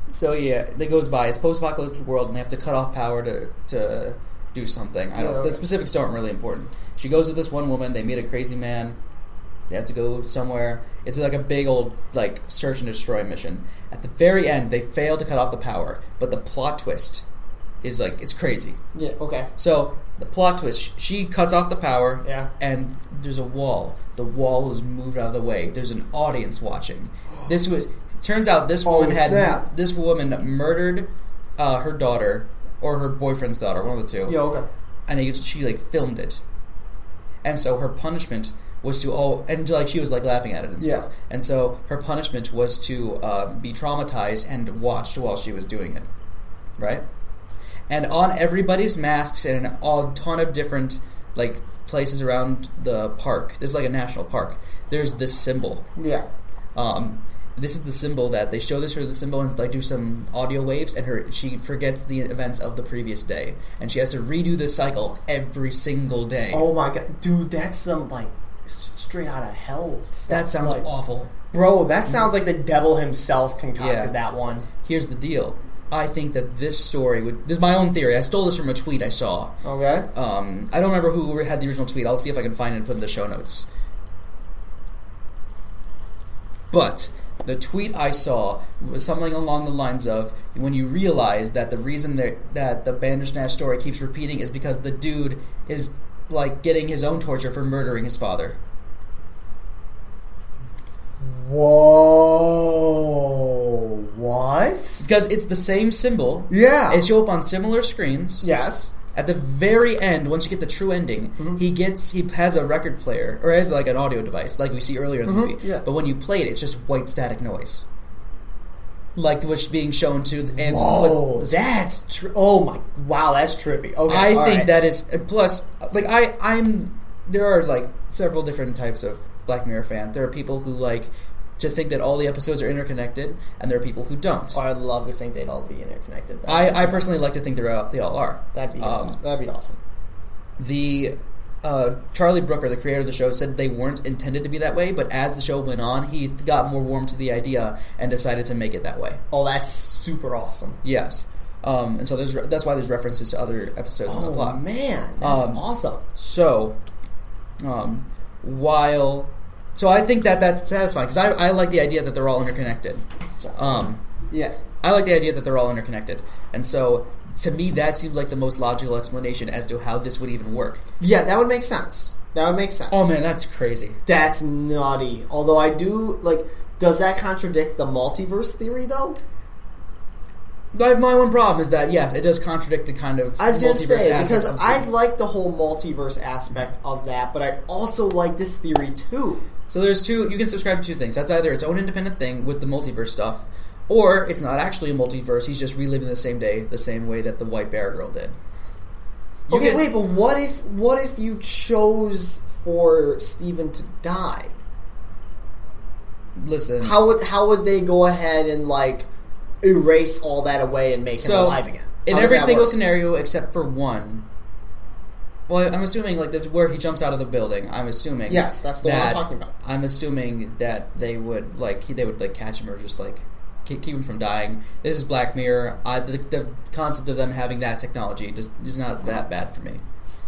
so yeah, it goes by. It's post-apocalyptic world, and they have to cut off power to to do something. I don't. Yeah, okay. The specifics aren't really important. She goes with this one woman. They meet a crazy man. They have to go somewhere. It's like a big old like search and destroy mission. At the very end, they fail to cut off the power, but the plot twist is like it's crazy. Yeah. Okay. So the plot twist: she cuts off the power, Yeah. and there's a wall. The wall is moved out of the way. There's an audience watching. This was. Turns out this Oh, woman had snap. this woman murdered uh, her daughter or her boyfriend's daughter, one of the two, Yeah. Okay. and he, she like filmed it. And so her punishment was to oh, and like she was like laughing at it and stuff. Yeah. And so her punishment was to um, be traumatized and watched while she was doing it, right? And on everybody's masks and in a ton of different like places around the park. This is like a national park. There's this symbol. Yeah. Um, this is the symbol that they show this her the symbol and like do some audio waves and her she forgets the events of the previous day and she has to redo this cycle every single day. Oh my god, dude, that's some like straight out of hell. Stuff. that sounds like, awful. bro. That sounds like the devil himself concocted Yeah. that one. Here's the deal. I think that this story would. This is my own theory. I stole this from a tweet I saw. Okay. Um, I don't remember who had the original tweet. I'll see if I can find it and put it in the show notes. But the tweet I saw was something along the lines of when you realize that the reason that that the Bandersnatch story keeps repeating is because the dude is like getting his own torture for murdering his father. Whoa! What? Because it's the same symbol. Yeah. It show up on similar screens. yes. At the very end, once you get the true ending, Mm-hmm. he gets he has a record player or has like an audio device, like we see earlier in the movie. Mm-hmm. yeah. But when you play it, it's just white static noise, like what's being shown to. And Whoa, what- that's tr- oh my wow, that's trippy. Okay, I think right. that is plus like I I'm there are like several different types of Black Mirror fan. There are people who like to think that all the episodes are interconnected, and there are people who don't. Oh, I'd love to think they'd all be interconnected. That'd I, be I personally like to think they're all, they all are. that'd be um, that'd be awesome. the uh, Charlie Brooker, the creator of the show, said they weren't intended to be that way, but as the show went on, he got more warm to the idea and decided to make it that way. Oh, that's super awesome. Yes, um, and so there's re- that's why there's references to other episodes in the Oh plot. man, that's Um, awesome. So, um, while so I think that that's satisfying because I, I like the idea that they're all interconnected. Um, Yeah, I like the idea that they're all interconnected, and so to me that seems like the most logical explanation as to how this would even work. yeah, that would make sense. That would make sense. Oh man, that's crazy. That's naughty. Although I do like, does that contradict the multiverse theory though? My, my one problem is that yes, it does contradict the kind of I was gonna say because I like the whole multiverse aspect of that, but I also like this theory too. So there's two. You can subscribe to two things. That's either its own independent thing with the multiverse stuff, or it's not actually a multiverse. He's just reliving the same day, the same way that the White Bear Girl did. You Okay, can- wait, but what if what if you chose for Steven to die? Listen. How would how would they go ahead and like erase all that away and make him alive again? in How does every single work? scenario except for one. Well, I'm assuming like that's where he jumps out of the building. I'm assuming. Yes, that's the one I'm that- talking about. I'm assuming that they would like he, they would like catch him or just like keep, him from dying. This is Black Mirror. I, the, the concept of them having that technology just is not that bad for me.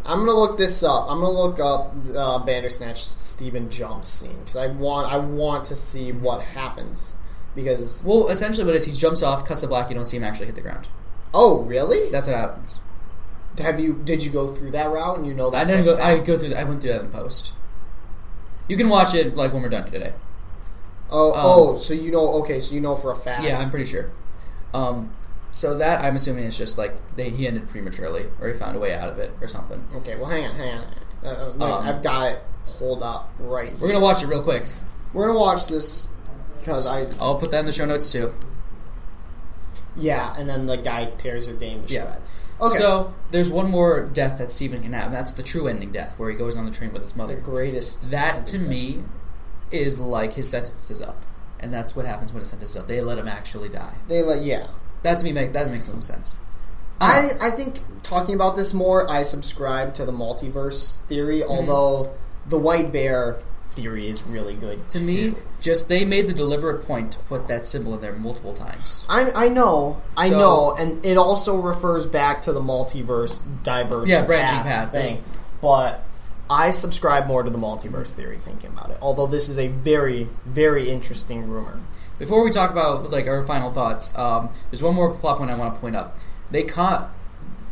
I'm gonna look this up. I'm gonna look up uh, Bandersnatch Steven jump scene because I want I want to see what happens because Well, essentially, what is he jumps off, cuts the black. You don't see him actually hit the ground. oh really? That's what happens. Have you did you go through that route and you know that? I didn't go. I go through. I went through that in post. You can watch it like when we're done today. Oh um, oh, so you know okay, so you know for a fact. Yeah, I'm pretty sure. Um, so that I'm assuming is just like they, he ended prematurely, or he found a way out of it, or something. Okay, well hang on, hang on. Uh, uh, like, Um, I've got it pulled up right. We're gonna watch it real quick. We're gonna watch this because I I'll put that in the show notes too. yeah, and then the guy tears her game to Yeah. shreds. Okay, So there's one more death that Stephen can have. That's the true ending death, where he goes on the train with his mother. the greatest. That to me is like his sentence is up, and that's what happens when his sentence is up. They let him actually die. they like yeah. That to me make that makes no sense. I, I think talking about this more, I subscribe to the multiverse theory, Mm-hmm. although the white bear theory is really good. To me, too. just they made the deliberate point to put that symbol in there multiple times. I, I know, I So- know, and it also refers back to the multiverse diverse Yeah, branching paths paths, thing. yeah. But I subscribe more to the multiverse theory thinking about it. Although this is a very, very interesting rumor. Before we talk about like our final thoughts, um, there's one more plot point I want to point up. They caught,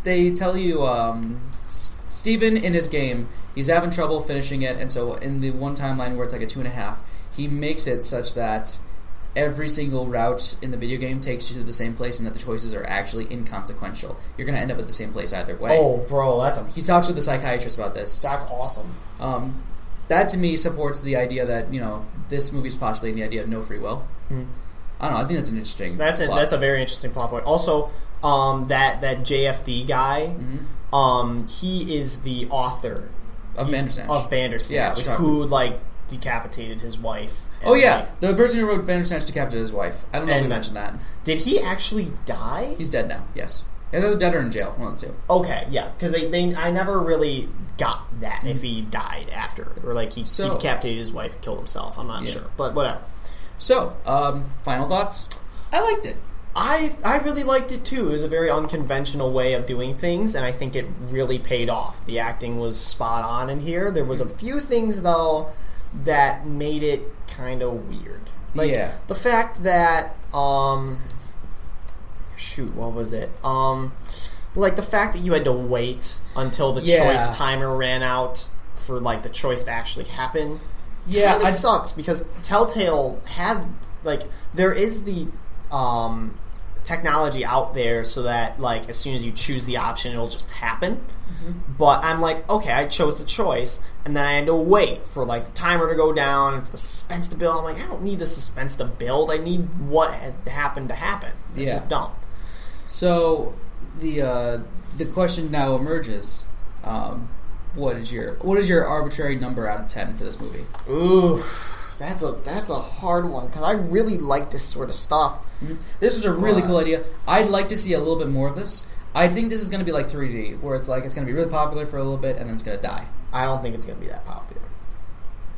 they tell you um, S- Steven in his game he's having trouble finishing it, and so in the one timeline where it's like a two and a half, he makes it such that every single route in the video game takes you to the same place, and that the choices are actually inconsequential. You're going to end up at the same place either way. Oh, bro, that's a, He talks with the psychiatrist about this. that's awesome. Um, that to me supports the idea that you know this movie's postulating the idea of no free will. Hmm. I don't know. I think that's an interesting. That's a, plot. that's a very interesting plot point. Also, um, that that JFD guy, Mhm. um, he is the author of Bandersnatch. of Bandersnatch, Yeah, who like decapitated his wife. oh yeah, like, the person who wrote Bandersnatch decapitated his wife. I don't know if we mentioned that. did he actually die? He's dead now. Yes, he's either dead or in jail. One of the two. Okay, yeah, because they, they I never really got that if he died after or like he, he decapitated his wife and killed himself. I'm not Yeah. sure, but whatever. So, um, final thoughts. I liked it. I I really liked it too. It was a very unconventional way of doing things, and I think it really paid off. The acting was spot on in here. There was a few things though that made it kind of weird. Like Yeah. the fact that um shoot, what was it? Um like the fact that you had to wait until the Yeah. choice timer ran out for like the choice to actually happen. Yeah, it sucks because Telltale had like there is the um, technology out there so that like as soon as you choose the option, it'll just happen. Mm-hmm. But I'm like, okay, I chose the choice, and then I had to wait for like the timer to go down and for the suspense to build. I'm like, I don't need the suspense to build. I need what has happened to happen. It's Yeah. just dumb. So, the uh, the question now emerges: um, What is your what is your arbitrary number out of ten for this movie? Ooh, that's a that's a hard one because I really like this sort of stuff. Mm-hmm. This is a really cool idea. I'd like to see a little bit more of this. I think this is going to be like 3D, where it's like it's going to be really popular for a little bit and then it's going to die. I don't think it's going to be that popular.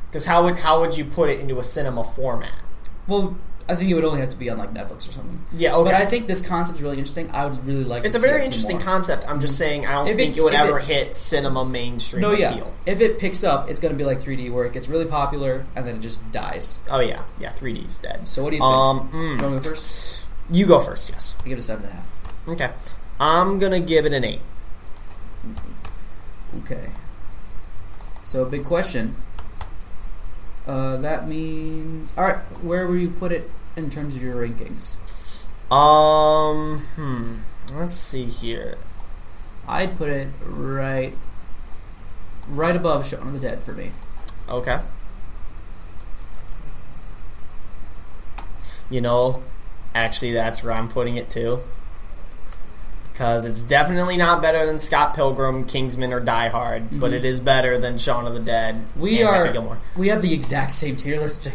Because how would how would you put it into a cinema format? Well, I think it would only have to be on like Netflix or something. Yeah, okay. But I think this concept's really interesting. I would really like. it's a very it interesting concept. I'm just saying I don't If think it, would ever it- hit cinema mainstream No, yeah. appeal. If it picks up, it's going to be like 3D, where it gets really popular and then it just dies. Oh yeah, yeah. 3D's dead. So what do you think? Um, you mm, want to go first? you go first. Yes. I give it a seven and a half. Okay. I'm gonna give it an eight. Okay. So big question. Uh, that means all right. Where would you put it in terms of your rankings? Um, hmm. Let's see here. I'd put it right, right above Shaun of the Dead for me. Okay. You know, actually, that's where I'm putting it too. Because it's definitely not better than Scott Pilgrim, Kingsman, or Die Hard, but Mhm. it is better than Shaun of the Dead. We and are Gilmore. we have the exact same tier list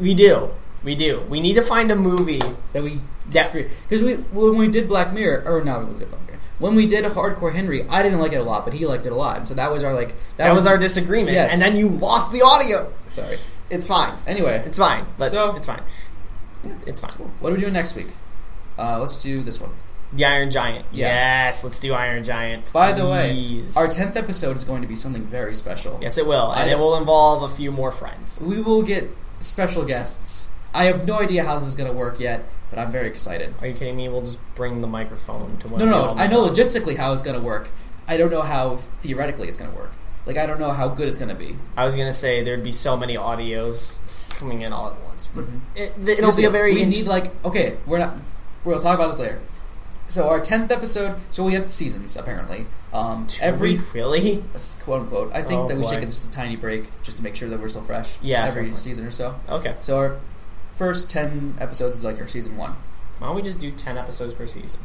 We do. We do. We need to find a movie. that we disagree because we when we did Black Mirror or no we did Black Mirror when we did Hardcore Henry I didn't like it a lot but he liked it a lot and so that was our like That, was, our disagreement. Yes. And then you lost the audio. sorry It's fine. anyway It's fine. But So- it's fine. It's fine. what are we doing next week uh, let's do this one The Iron Giant. Yeah. Yes, let's do Iron Giant. by the way our tenth episode is going to be something very special Yes, it will. And I- it will involve a few more friends. we will get special guests I have no idea how this is going to work yet but I'm very excited Are you kidding me? We'll just bring the microphone to one no of no I know logistically how it's going to work I don't know how theoretically it's going to work like I don't know how good it's going to be I was going to say there'd be so many audios coming in all at once. But Mhm. it, it'll be a very we int- need like okay we're not we'll talk about this later so our 10th episode so we have seasons apparently um, Do every we really? quote unquote i think Oh, that we should boy. take just a tiny break just to make sure that we're still fresh Yeah, every point. season or so Okay. so our first 10 episodes is like our season one Why don't we just do 10 episodes per season?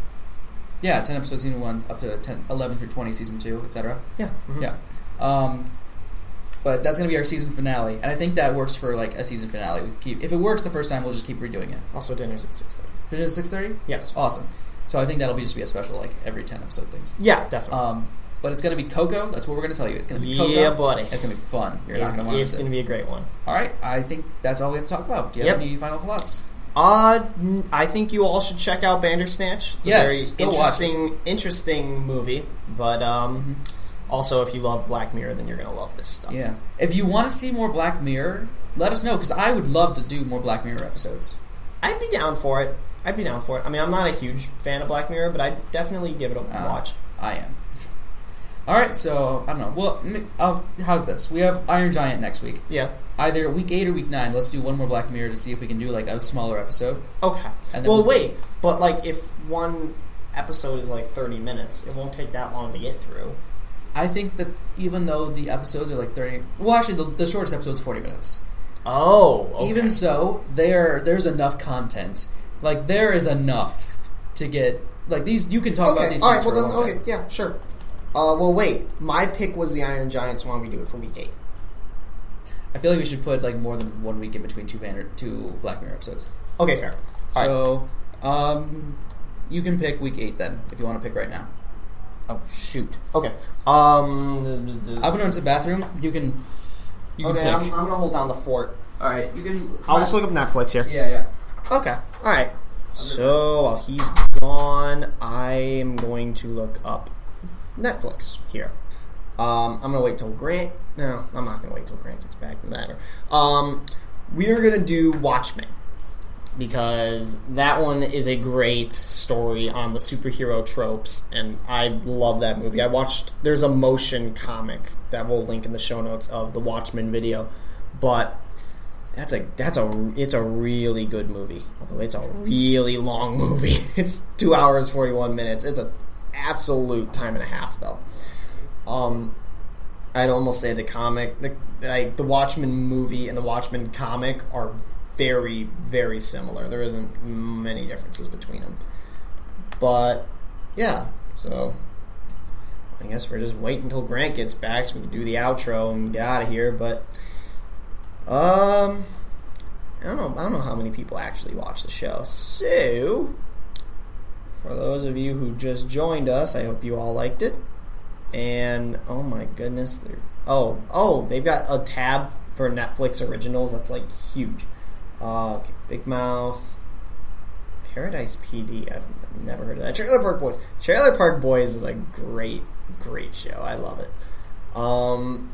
yeah 10 episodes season one up to 10 11 through 20 season two etc Yeah. mhm. yeah um, but that's going to be our season finale and i think that works for like a season finale we keep if it works the first time we'll just keep redoing it Also, dinner's at 6.30. finish at 6.30 Yes. awesome so i think that'll be just be a special like every 10 episode things Yeah, definitely. Um, but it's going to be Coco. That's what we're going to tell you. It's going to be Coco. yeah, buddy. It's going to be fun. You're It's, not going to want it's going to be a great one. All right. I think that's all we have to talk about. Do you Yep. have any final thoughts? Uh, I think you all should check out Bandersnatch. It's Yes, a very interesting, interesting movie. But um, also, if you love Black Mirror, then you're gonna love this stuff. Yeah. If you want to see more Black Mirror, let us know because I would love to do more Black Mirror episodes. I'd be down for it. I'd be down for it. I mean, I'm not a huge fan of Black Mirror, but I'd definitely give it a Uh, watch. I am. All right. So I don't know. Well, m- uh, how's this? We have Iron Giant next week. Yeah. Either week eight or week nine. Let's do one more Black Mirror to see if we can do like a smaller episode. Okay. And then Well, we'll- wait, but like if one episode is like 30 minutes, it won't take that long to get through. I think that even though the episodes are like thirty, well, actually, the, the shortest episode's forty minutes. Oh, okay. Even so, there there's enough content. Like there is enough to get like these. You can talk about these okay. All right. Well, then, okay. time. Yeah, sure. Uh, well, wait. My pick was the Iron Giants. Why don't we do it for week eight? I feel like we should put like more than one week in between two Banner, two Black Mirror episodes. Okay, fair. All right. So, um, you can pick week eight then if you want to pick right now. Oh shoot. Okay. Um. I'm gonna the bathroom. You can. You can okay, pick. I'm, I'm gonna hold down the fort. All right. You can. I'll just look up Netflix here. Yeah, yeah. Okay. All right. So while he's gone, I am going to look up Netflix here. Um, I'm gonna wait till Grant. No, I'm not gonna wait till Grant gets back. Matter. Um, we are gonna do Watchmen because that one is a great story on the superhero tropes, and I love that movie. I watched. There's a motion comic that we'll link in the show notes of the Watchmen video, but that's a that's a it's a really good movie. Although it's a really long movie. It's two hours forty one minutes. It's an absolute time and a half though. Um, I'd almost say the comic, the like the Watchmen movie and the Watchmen comic are very very similar. There isn't many differences between them. But yeah, so I guess we're just waiting until Grant gets back so we can do the outro and get out of here. But um, I don't know. I don't know how many people actually watch the show. So, for those of you who just joined us, I hope you all liked it. And oh my goodness, they're oh oh they've got a tab for Netflix originals that's like huge. Uh, okay, Big Mouth, Paradise PD. I've never heard of that. Trailer Park Boys. Trailer Park Boys is a great great show. I love it. Um,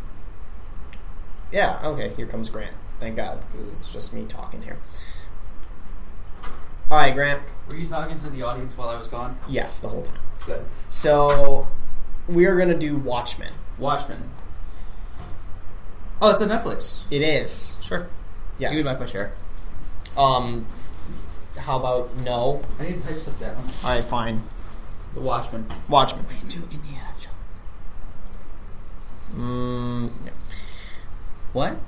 yeah, okay, here comes Grant. Thank God, because it's just me talking here. All right, Grant. Were you talking to the audience while I was gone? Yes, the whole time. Good. So, we are going to do Watchmen. Watchmen. Oh, it's on Netflix. It is. Sure. Yes. You can back my chair. Um, how about no? I need to type stuff down. All right, fine. The Watchmen. Watchmen. We Do Indiana Jones. Mm, no. What?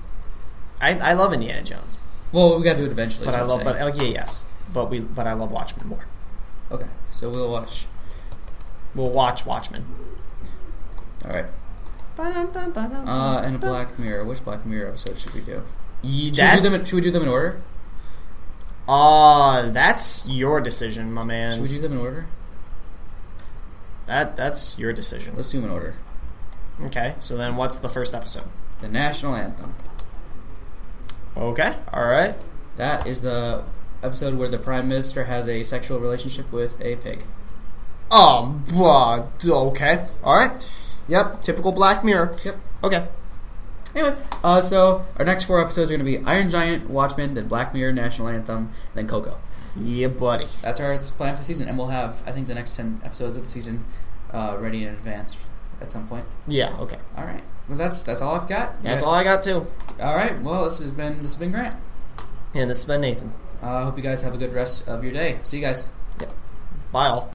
I, I love Indiana Jones. Well, we got to do it eventually. but I love. But okay, yes. But we. But I love Watchmen more. okay, so we'll watch. We'll watch Watchmen. All right. Uh, and Black Mirror. Which Black Mirror episode should we do? Ye- Should we do, them, in- should we do them in order? uh that's your decision, my man. Should we do them in order? That that's your decision. Let's do them in order. Okay. So then, what's the first episode? The national anthem. Okay. All right. That is the episode where the prime minister has a sexual relationship with a pig. Um. Uh, okay. All right. Yep. Typical Black Mirror. Yep. Okay. Anyway, uh, so our next four episodes are going to be Iron Giant, Watchmen, then Black Mirror, National Anthem, then Coco. Yeah, buddy. That's our plan for the season, and we'll have I think the next ten episodes of the season uh, ready in advance at some point. Yeah. Okay. All right. Well, that's that's all I've got. That's all I got too. All right. Well, this has been this has been Grant. And this has been Nathan. Uh, I hope you guys have a good rest of your day. See you guys. Bye all.